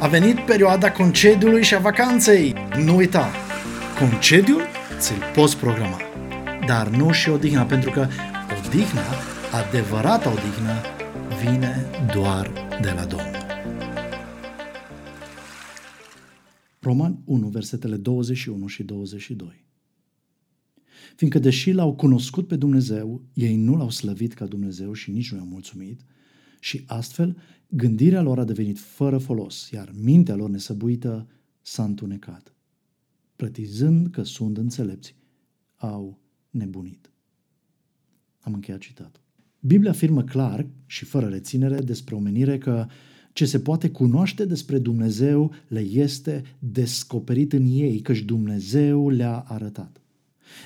A venit perioada concediului și a vacanței. Nu uita, concediul ți-l poți programa, dar nu și odihna, pentru că odihna, adevărata odihnă, vine doar de la Domnul. Roman 1, versetele 21 și 22. Fiindcă deși l-au cunoscut pe Dumnezeu, ei nu l-au slăvit ca Dumnezeu și nici nu i-au mulțumit, și astfel gândirea lor a devenit fără folos, iar mintea lor nesăbuită s-a întunecat. Plătizând că sunt înțelepți, au nebunit. Am încheiat citatul. Biblia afirmă clar și fără reținere despre omenire că ce se poate cunoaște despre Dumnezeu le este descoperit în ei, căci Dumnezeu le-a arătat.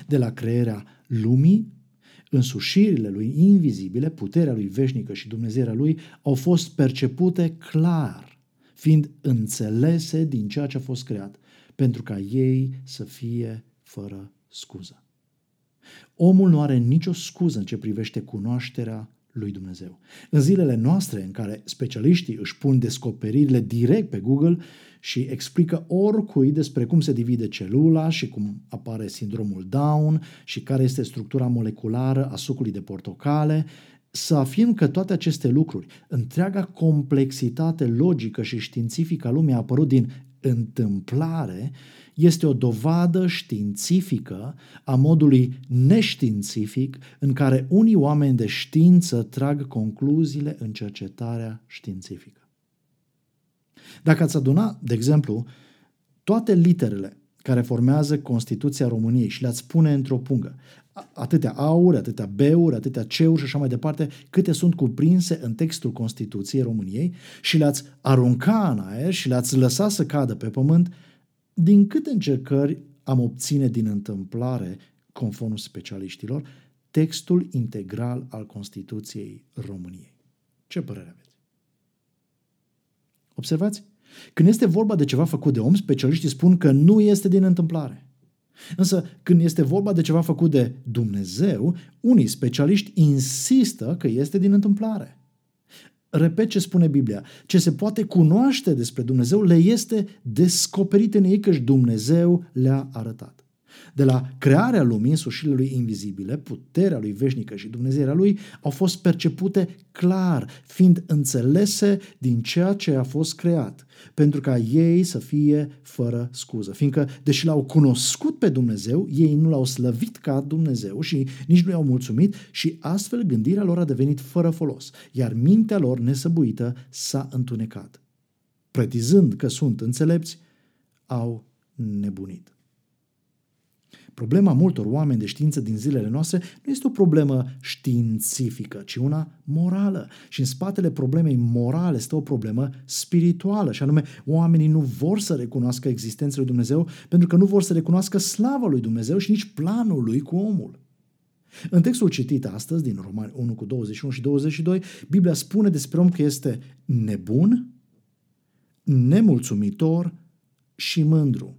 De la crearea lumii Însușirile lui invizibile, puterea lui veșnică și Dumnezeirea lui au fost percepute clar, fiind înțelese din ceea ce a fost creat, pentru ca ei să fie fără scuză. Omul nu are nicio scuză în ce privește cunoașterea lui Dumnezeu. În zilele noastre în care specialiștii își pun descoperirile direct pe Google și explică oricui despre cum se divide celula și cum apare sindromul Down și care este structura moleculară a sucului de portocale, să afirm că toate aceste lucruri, întreaga complexitate logică și științifică a lumii a apărut din întâmplare, este o dovadă științifică a modului neștiințific în care unii oameni de știință trag concluziile în cercetarea științifică. Dacă ați aduna, de exemplu, toate literele care formează Constituția României și le-ați pune într-o pungă, atâtea auri, atâtea beuri, atâtea ceuri și așa mai departe, câte sunt cuprinse în textul Constituției României și le-ați arunca în aer și le-ați lăsa să cadă pe pământ, din câte încercări am obține din întâmplare, conform specialiștilor, textul integral al Constituției României. Ce părere aveți? Observați? Când este vorba de ceva făcut de om, specialiștii spun că nu este din întâmplare. Însă, când este vorba de ceva făcut de Dumnezeu, unii specialiști insistă că este din întâmplare. Repet ce spune Biblia. Ce se poate cunoaște despre Dumnezeu le este descoperit în ei căci Dumnezeu le-a arătat. De la crearea lumii, însușirile lui invizibile, puterea lui veșnică și Dumnezeirea lui au fost percepute clar, fiind înțelese din ceea ce a fost creat, pentru ca ei să fie fără scuză. Fiindcă, deși l-au cunoscut pe Dumnezeu, ei nu l-au slăvit ca Dumnezeu și nici nu i-au mulțumit și astfel gândirea lor a devenit fără folos, iar mintea lor nesăbuită s-a întunecat. Pretizând că sunt înțelepți, au nebunit. Problema multor oameni de știință din zilele noastre nu este o problemă științifică, ci una morală. Și în spatele problemei morale stă o problemă spirituală, și anume oamenii nu vor să recunoască existența lui Dumnezeu pentru că nu vor să recunoască slava lui Dumnezeu și nici planul lui cu omul. În textul citit astăzi, din Romani 1 cu 21 și 22, Biblia spune despre om că este nebun, nemulțumitor și mândru.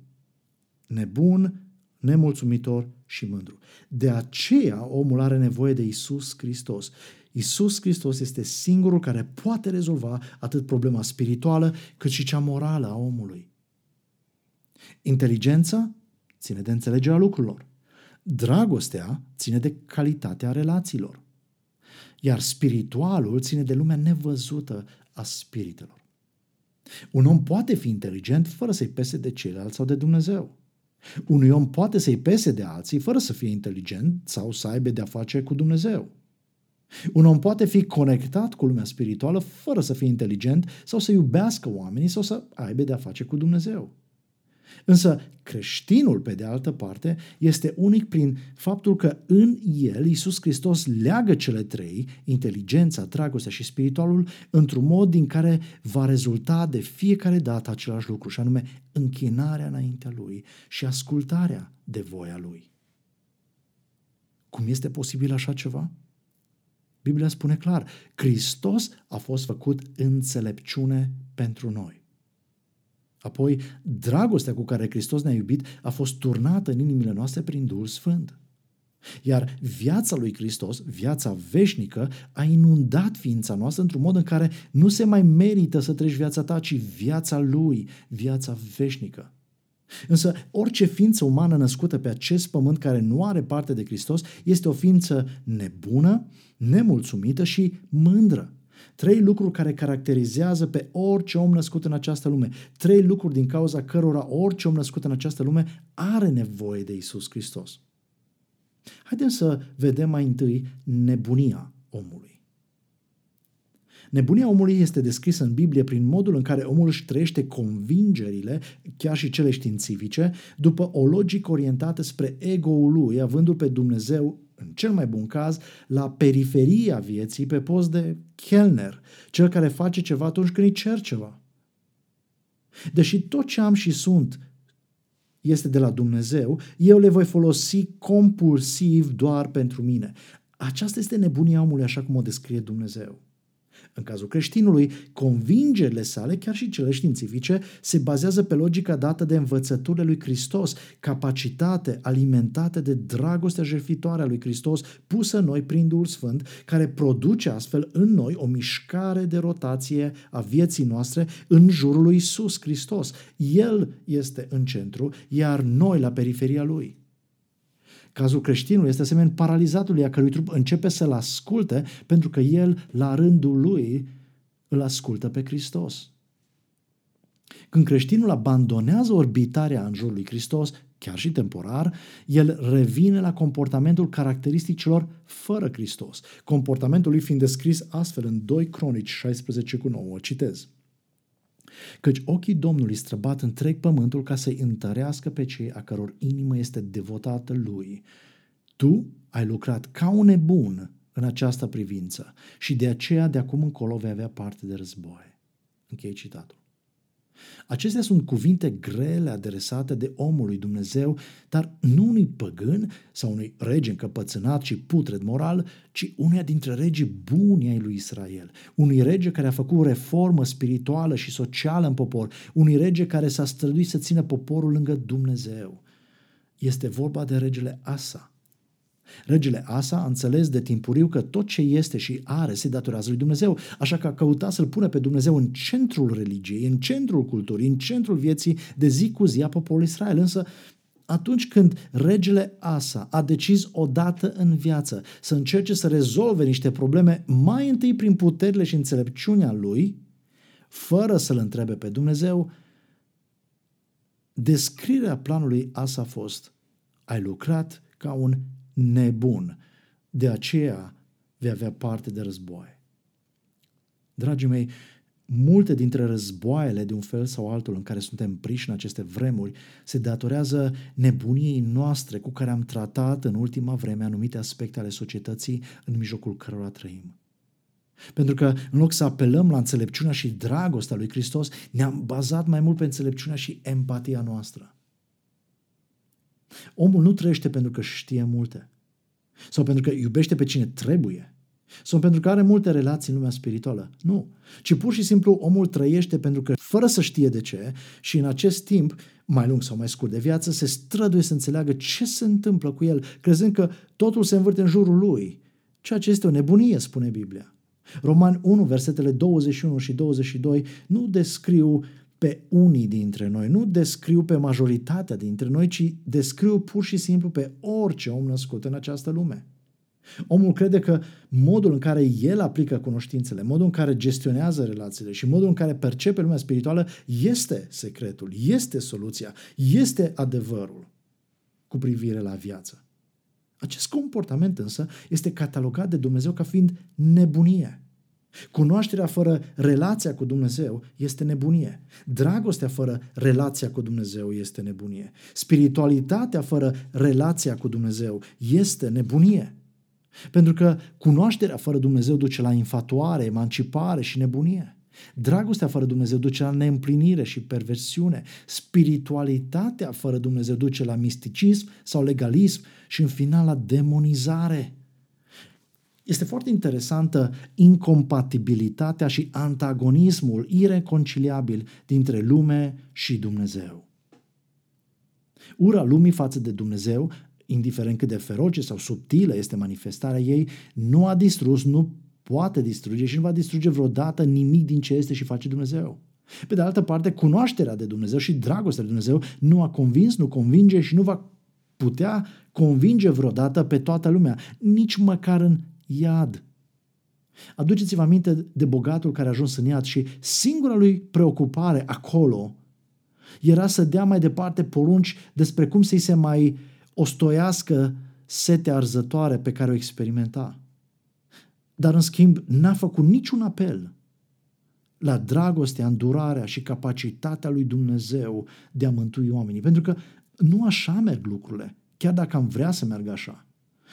Nebun, nemulțumitor și mândru. De aceea omul are nevoie de Isus Hristos. Isus Hristos este singurul care poate rezolva atât problema spirituală cât și cea morală a omului. Inteligența ține de înțelegerea lucrurilor. Dragostea ține de calitatea relațiilor. Iar spiritualul ține de lumea nevăzută a spiritelor. Un om poate fi inteligent fără să-i pese de ceilalți sau de Dumnezeu. Unui om poate să-i pese de alții fără să fie inteligent sau să aibă de-a face cu Dumnezeu. Un om poate fi conectat cu lumea spirituală fără să fie inteligent sau să iubească oamenii sau să aibă de-a face cu Dumnezeu. Însă creștinul, pe de altă parte, este unic prin faptul că în el Iisus Hristos leagă cele trei, inteligența, dragostea și spiritualul, într-un mod din care va rezulta de fiecare dată același lucru, și anume închinarea înaintea lui și ascultarea de voia lui. Cum este posibil așa ceva? Biblia spune clar, Hristos a fost făcut înțelepciune pentru noi. Apoi, dragostea cu care Hristos ne-a iubit a fost turnată în inimile noastre prin Duhul Sfânt. Iar viața lui Hristos, viața veșnică, a inundat ființa noastră într-un mod în care nu se mai merită să treci viața ta, ci viața lui, viața veșnică. Însă orice ființă umană născută pe acest pământ care nu are parte de Hristos este o ființă nebună, nemulțumită și mândră. Trei lucruri care caracterizează pe orice om născut în această lume. Trei lucruri din cauza cărora orice om născut în această lume are nevoie de Isus Hristos. Haideți să vedem mai întâi nebunia omului. Nebunia omului este descrisă în Biblie prin modul în care omul își trăiește convingerile, chiar și cele științifice, după o logică orientată spre ego-ul lui, avându-l pe Dumnezeu, în cel mai bun caz, la periferia vieții, pe post de chelner, cel care face ceva atunci când îi cer ceva. Deși tot ce am și sunt este de la Dumnezeu, eu le voi folosi compulsiv doar pentru mine. Aceasta este nebunia omului așa cum o descrie Dumnezeu. În cazul creștinului, convingerile sale, chiar și cele științifice, se bazează pe logica dată de învățăturile lui Hristos, capacitate alimentată de dragostea jertfitoare a lui Hristos pusă în noi prin Duhul Sfânt, care produce astfel în noi o mișcare de rotație a vieții noastre în jurul lui Isus Hristos. El este în centru, iar noi la periferia lui. Cazul creștinului este asemenea paralizatului a cărui trup începe să-L asculte pentru că el, la rândul lui, îl ascultă pe Hristos. Când creștinul abandonează orbitarea în jurul lui Hristos, chiar și temporar, el revine la comportamentul caracteristicilor fără Hristos, comportamentul lui fiind descris astfel în 2 Cronici 16 cu 9. Citez. Căci ochii Domnului străbat întreg pământul ca să-i întărească pe cei a căror inimă este devotată lui. Tu ai lucrat ca un nebun în această privință și de aceea de acum încolo vei avea parte de război. Închei citatul. Acestea sunt cuvinte grele adresate de omul lui Dumnezeu, dar nu unui păgân sau unui rege încăpățânat și putred moral, ci unuia dintre regii buni ai lui Israel. Unui rege care a făcut reformă spirituală și socială în popor, unui rege care s-a străduit să țină poporul lângă Dumnezeu. Este vorba de regele Asa, Regele Asa a înțeles de timpuriu că tot ce este și are se datorează lui Dumnezeu, așa că a căutat să-L pună pe Dumnezeu în centrul religiei, în centrul culturii, în centrul vieții de zi cu zi a poporului Israel. Însă atunci când regele Asa a decis odată în viață să încerce să rezolve niște probleme mai întâi prin puterile și înțelepciunea lui, fără să-L întrebe pe Dumnezeu, descrierea planului Asa a fost ai lucrat ca un nebun. De aceea vei avea parte de războaie. Dragii mei, multe dintre războaiele de un fel sau altul în care suntem priși în aceste vremuri se datorează nebuniei noastre cu care am tratat în ultima vreme anumite aspecte ale societății în mijlocul cărora trăim. Pentru că în loc să apelăm la înțelepciunea și dragostea lui Hristos, ne-am bazat mai mult pe înțelepciunea și empatia noastră. Omul nu trăiește pentru că știe multe sau pentru că iubește pe cine trebuie sau pentru că are multe relații în lumea spirituală. Nu. Ci pur și simplu omul trăiește pentru că, fără să știe de ce, și în acest timp, mai lung sau mai scurt de viață, se străduie să înțeleagă ce se întâmplă cu el, crezând că totul se învârte în jurul lui. Ceea ce este o nebunie, spune Biblia. Roman 1, versetele 21 și 22 nu descriu pe unii dintre noi, nu descriu pe majoritatea dintre noi, ci descriu pur și simplu pe orice om născut în această lume. Omul crede că modul în care el aplică cunoștințele, modul în care gestionează relațiile și modul în care percepe lumea spirituală este secretul, este soluția, este adevărul cu privire la viață. Acest comportament însă este catalogat de Dumnezeu ca fiind nebunie. Cunoașterea fără relația cu Dumnezeu este nebunie. Dragostea fără relația cu Dumnezeu este nebunie. Spiritualitatea fără relația cu Dumnezeu este nebunie. Pentru că cunoașterea fără Dumnezeu duce la infatuare, emancipare și nebunie. Dragostea fără Dumnezeu duce la neîmplinire și perversiune. Spiritualitatea fără Dumnezeu duce la misticism sau legalism și în final la demonizare. Este foarte interesantă incompatibilitatea și antagonismul ireconciliabil dintre lume și Dumnezeu. Ura lumii față de Dumnezeu indiferent cât de feroce sau subtilă este manifestarea ei, nu a distrus, nu poate distruge și nu va distruge vreodată nimic din ce este și face Dumnezeu. Pe de altă parte, cunoașterea de Dumnezeu și dragostea de Dumnezeu nu a convins, nu convinge și nu va putea convinge vreodată pe toată lumea, nici măcar în iad. Aduceți-vă aminte de bogatul care a ajuns în iad și singura lui preocupare acolo era să dea mai departe porunci despre cum să-i se mai ostoiască setea arzătoare pe care o experimenta. Dar, în schimb, n-a făcut niciun apel la dragostea, îndurarea și capacitatea lui Dumnezeu de a mântui oamenii. Pentru că nu așa merg lucrurile, chiar dacă am vrea să meargă așa.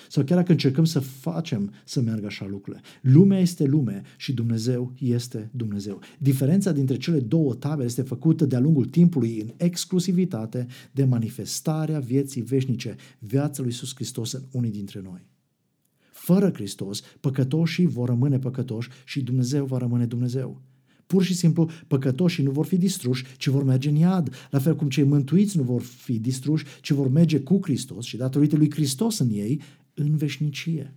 Sau chiar dacă încercăm să facem să meargă așa lucrurile. Lumea este lume și Dumnezeu este Dumnezeu. Diferența dintre cele două tabere este făcută de-a lungul timpului în exclusivitate de manifestarea vieții veșnice, viața lui Iisus Hristos în unii dintre noi. Fără Hristos, păcătoșii vor rămâne păcătoși și Dumnezeu va rămâne Dumnezeu. Pur și simplu, păcătoșii nu vor fi distruși, ci vor merge în iad. La fel cum cei mântuiți nu vor fi distruși, ci vor merge cu Hristos și datorită lui Hristos în ei, în veșnicie.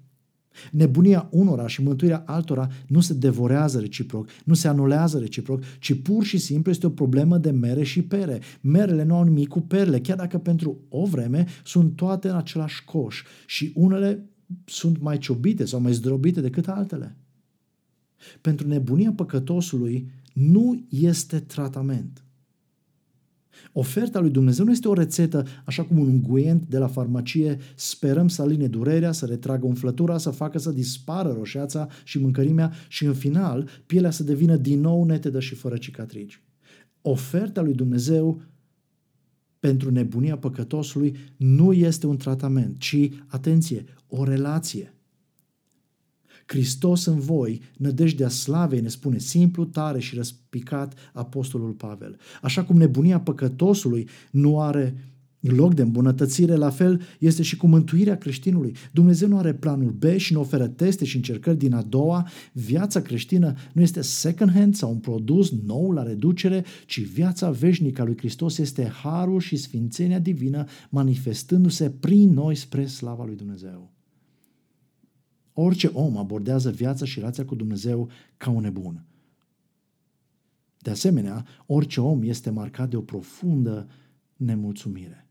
Nebunia unora și mântuirea altora nu se devorează reciproc, nu se anulează reciproc, ci pur și simplu este o problemă de mere și pere. Merele nu au nimic cu perle, chiar dacă pentru o vreme sunt toate în același coș și unele sunt mai ciobite sau mai zdrobite decât altele. Pentru nebunia păcătosului nu este tratament. Oferta lui Dumnezeu nu este o rețetă, așa cum un unguent de la farmacie sperăm să aline durerea, să retragă umflătura, să facă să dispară roșeața și mâncărimea și în final pielea să devină din nou netedă și fără cicatrici. Oferta lui Dumnezeu pentru nebunia păcătosului nu este un tratament, ci, atenție, o relație. Hristos în voi, nădejdea slavei, ne spune simplu, tare și răspicat apostolul Pavel. Așa cum nebunia păcătosului nu are loc de îmbunătățire, la fel este și cu mântuirea creștinului. Dumnezeu nu are planul B și nu oferă teste și încercări din a doua. Viața creștină nu este second hand sau un produs nou la reducere, ci viața veșnică a lui Hristos este harul și sfințenia divină manifestându-se prin noi spre slava lui Dumnezeu. Orice om abordează viața și relația cu Dumnezeu ca un nebun. De asemenea, orice om este marcat de o profundă nemulțumire.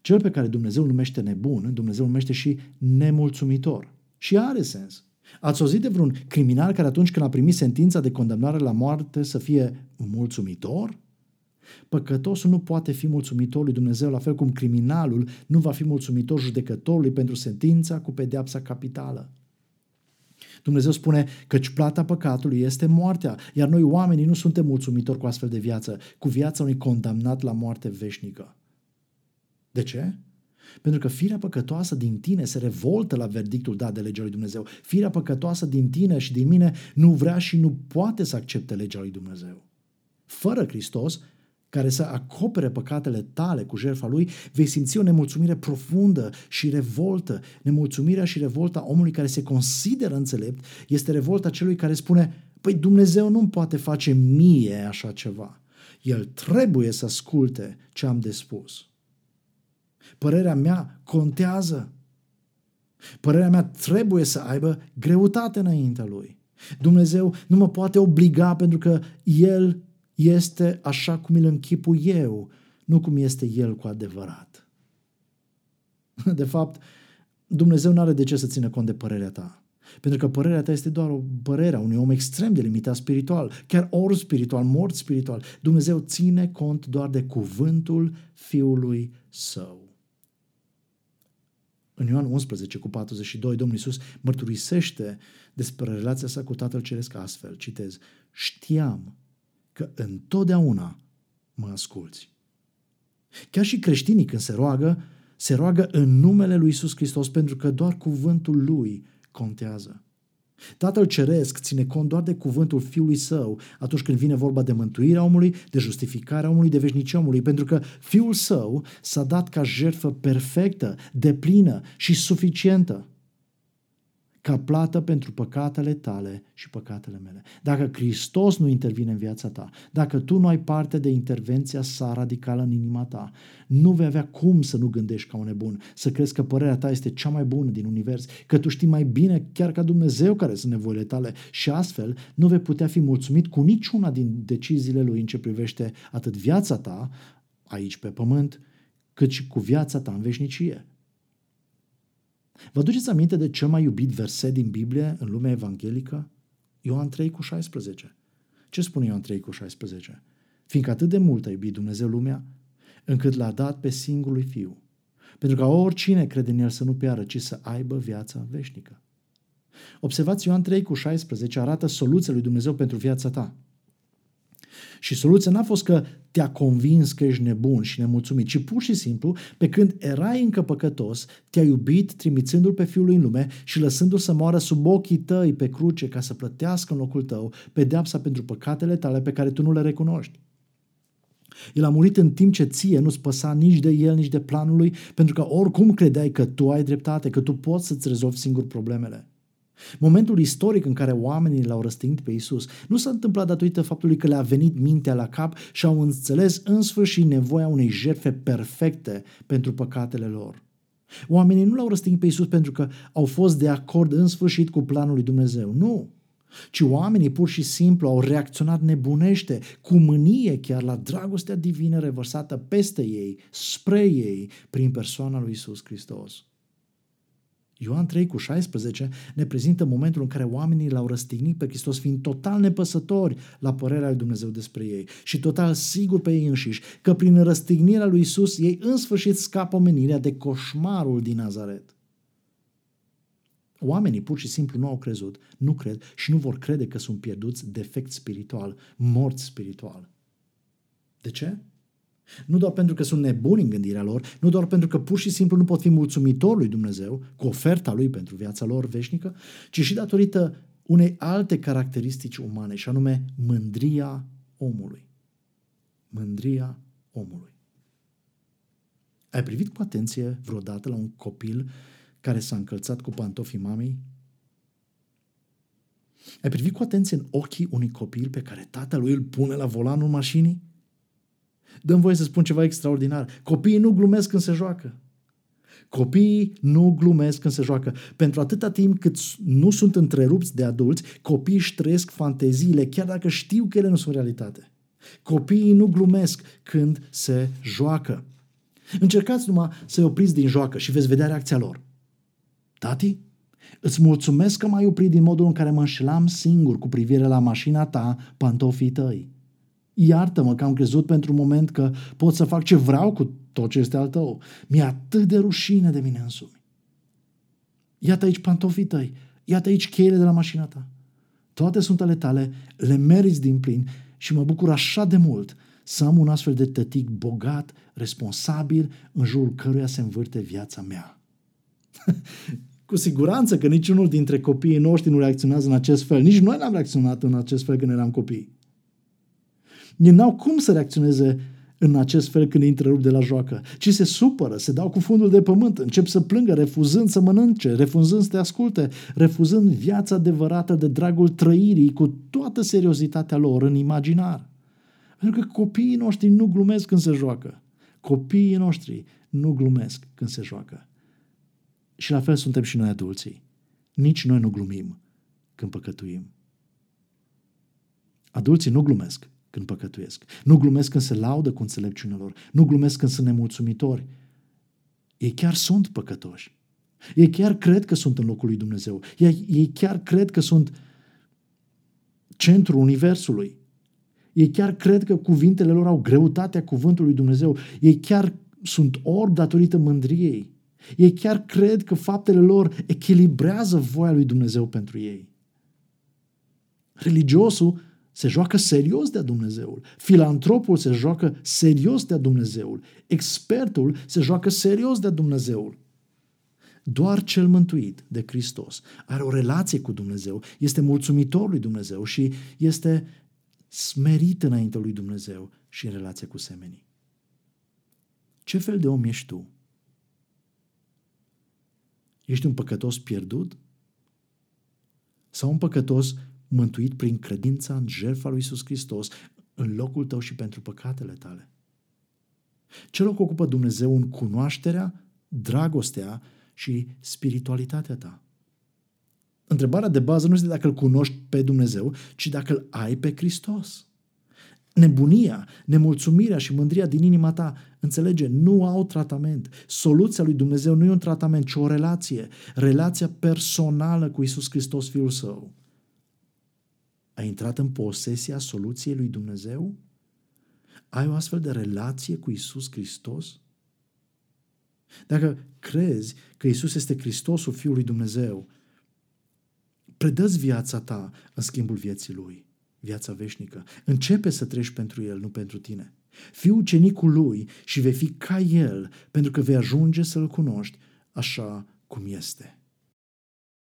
Cel pe care Dumnezeu îl numește nebun, Dumnezeu îl numește și nemulțumitor. Și are sens. Ați auzit de vreun criminal care atunci când a primit sentința de condamnare la moarte să fie mulțumitor? Păcătosul nu poate fi mulțumitor lui Dumnezeu, la fel cum criminalul nu va fi mulțumitor judecătorului pentru sentința cu pedeapsa capitală. Dumnezeu spune căci plata păcatului este moartea, iar noi oamenii nu suntem mulțumitori cu astfel de viață, cu viața unui condamnat la moarte veșnică. De ce? Pentru că firea păcătoasă din tine se revoltă la verdictul dat de legea lui Dumnezeu. Firea păcătoasă din tine și din mine nu vrea și nu poate să accepte legea lui Dumnezeu. Fără Hristos, care să acopere păcatele tale cu jertfa lui, vei simți o nemulțumire profundă și revoltă. Nemulțumirea și revolta omului care se consideră înțelept este revolta celui care spune, păi Dumnezeu nu poate face mie așa ceva. El trebuie să asculte ce am de spus. Părerea mea contează. Părerea mea trebuie să aibă greutate înaintea lui. Dumnezeu nu mă poate obliga pentru că El este așa cum îl închipu eu, nu cum este el cu adevărat. De fapt, Dumnezeu nu are de ce să țină cont de părerea ta. Pentru că părerea ta este doar o părere a unui om extrem de limitat spiritual, chiar or spiritual, mort spiritual. Dumnezeu ține cont doar de cuvântul Fiului Său. În Ioan 11 cu 42, Domnul Iisus mărturisește despre relația sa cu Tatăl Ceresc astfel, citez, știam că întotdeauna mă asculți. Chiar și creștinii când se roagă, se roagă în numele lui Isus Hristos pentru că doar cuvântul lui contează. Tatăl Ceresc ține cont doar de cuvântul Fiului Său atunci când vine vorba de mântuirea omului, de justificarea omului, de veșnicia omului, pentru că Fiul Său s-a dat ca jertfă perfectă, deplină și suficientă ca plată pentru păcatele tale și păcatele mele. Dacă Hristos nu intervine în viața ta, dacă tu nu ai parte de intervenția sa radicală în inima ta, nu vei avea cum să nu gândești ca un nebun, să crezi că părerea ta este cea mai bună din univers, că tu știi mai bine chiar ca Dumnezeu care sunt nevoile tale și astfel nu vei putea fi mulțumit cu niciuna din deciziile lui în ce privește atât viața ta aici pe pământ, cât și cu viața ta în veșnicie. Vă duceți aminte de cel mai iubit verset din Biblie în lumea evanghelică? Ioan 3 cu 16. Ce spune Ioan 3 cu 16? Fiindcă atât de mult a iubit Dumnezeu lumea, încât l-a dat pe singurul fiu, pentru ca oricine crede în el să nu piară, ci să aibă viața veșnică. Observați Ioan 3 cu 16 arată soluția lui Dumnezeu pentru viața ta. Și soluția n-a fost că te-a convins că ești nebun și nemulțumit, ci pur și simplu, pe când erai încă păcătos, te-a iubit trimițându-l pe Fiul lui în lume și lăsându-l să moară sub ochii tăi pe cruce ca să plătească în locul tău pedeapsa pentru păcatele tale pe care tu nu le recunoști. El a murit în timp ce ție nu-ți păsa nici de el, nici de planul lui, pentru că oricum credeai că tu ai dreptate, că tu poți să-ți rezolvi singur problemele. Momentul istoric în care oamenii l-au răstignit pe Isus nu s-a întâmplat datorită faptului că le-a venit mintea la cap și au înțeles în sfârșit nevoia unei jertfe perfecte pentru păcatele lor. Oamenii nu l-au răstignit pe Isus pentru că au fost de acord în sfârșit cu planul lui Dumnezeu. Nu ci oamenii pur și simplu au reacționat nebunește, cu mânie chiar la dragostea divină revărsată peste ei, spre ei, prin persoana lui Isus Hristos. Ioan 3 cu 16 ne prezintă momentul în care oamenii l-au răstignit pe Hristos fiind total nepăsători la părerea lui Dumnezeu despre ei și total sigur pe ei înșiși că prin răstignirea lui Isus ei în sfârșit scapă omenirea de coșmarul din Nazaret. Oamenii pur și simplu nu au crezut, nu cred și nu vor crede că sunt pierduți defect spiritual, morți spiritual. De ce? Nu doar pentru că sunt nebuni în gândirea lor, nu doar pentru că pur și simplu nu pot fi mulțumitori lui Dumnezeu cu oferta lui pentru viața lor veșnică, ci și datorită unei alte caracteristici umane, și anume mândria omului. Mândria omului. Ai privit cu atenție vreodată la un copil care s-a încălțat cu pantofii mamei? Ai privit cu atenție în ochii unui copil pe care tatălui îl pune la volanul mașinii? Dăm voie să spun ceva extraordinar. Copiii nu glumesc când se joacă. Copiii nu glumesc când se joacă. Pentru atâta timp cât nu sunt întrerupți de adulți, copiii își trăiesc fanteziile, chiar dacă știu că ele nu sunt realitate. Copiii nu glumesc când se joacă. Încercați numai să-i opriți din joacă și veți vedea reacția lor. Tati, îți mulțumesc că m-ai oprit din modul în care mă înșelam singur cu privire la mașina ta, pantofii tăi. Iartă-mă că am crezut pentru un moment că pot să fac ce vreau cu tot ce este al tău. Mi-e atât de rușine de mine însumi. Iată aici pantofii tăi, iată aici cheile de la mașina ta. Toate sunt ale tale, le meriți din plin și mă bucur așa de mult să am un astfel de tătic bogat, responsabil, în jurul căruia se învârte viața mea. Cu siguranță că niciunul dintre copiii noștri nu reacționează în acest fel. Nici noi n-am reacționat în acest fel când eram copii. Ei n-au cum să reacționeze în acest fel când îi întrerup de la joacă, ci se supără, se dau cu fundul de pământ, încep să plângă, refuzând să mănânce, refuzând să te asculte, refuzând viața adevărată de dragul trăirii cu toată seriozitatea lor în imaginar. Pentru că copiii noștri nu glumesc când se joacă. Copiii noștri nu glumesc când se joacă. Și la fel suntem și noi adulții. Nici noi nu glumim când păcătuim. Adulții nu glumesc când păcătuiesc. Nu glumesc când se laudă cu înțelepciunea lor. Nu glumesc când sunt nemulțumitori. Ei chiar sunt păcătoși. Ei chiar cred că sunt în locul lui Dumnezeu. Ei, ei chiar cred că sunt centrul Universului. Ei chiar cred că cuvintele lor au greutatea cuvântului Dumnezeu. Ei chiar sunt orb datorită mândriei. Ei chiar cred că faptele lor echilibrează voia lui Dumnezeu pentru ei. Religiosul se joacă serios de Dumnezeul. Filantropul se joacă serios de Dumnezeul. Expertul se joacă serios de Dumnezeul. Doar cel mântuit de Hristos are o relație cu Dumnezeu, este mulțumitor lui Dumnezeu și este smerit înainte lui Dumnezeu și în relație cu semenii. Ce fel de om ești tu? Ești un păcătos pierdut? sau un păcătos mântuit prin credința în jertfa lui Iisus Hristos în locul tău și pentru păcatele tale? Ce loc ocupă Dumnezeu în cunoașterea, dragostea și spiritualitatea ta? Întrebarea de bază nu este dacă îl cunoști pe Dumnezeu, ci dacă îl ai pe Hristos. Nebunia, nemulțumirea și mândria din inima ta, înțelege, nu au tratament. Soluția lui Dumnezeu nu e un tratament, ci o relație. Relația personală cu Isus Hristos, Fiul Său. Ai intrat în posesia soluției lui Dumnezeu? Ai o astfel de relație cu Isus Hristos? Dacă crezi că Isus este Hristosul Fiului Dumnezeu, predă viața ta în schimbul vieții Lui viața veșnică. Începe să treci pentru El, nu pentru tine. Fii ucenicul Lui și vei fi ca El, pentru că vei ajunge să-L cunoști așa cum este.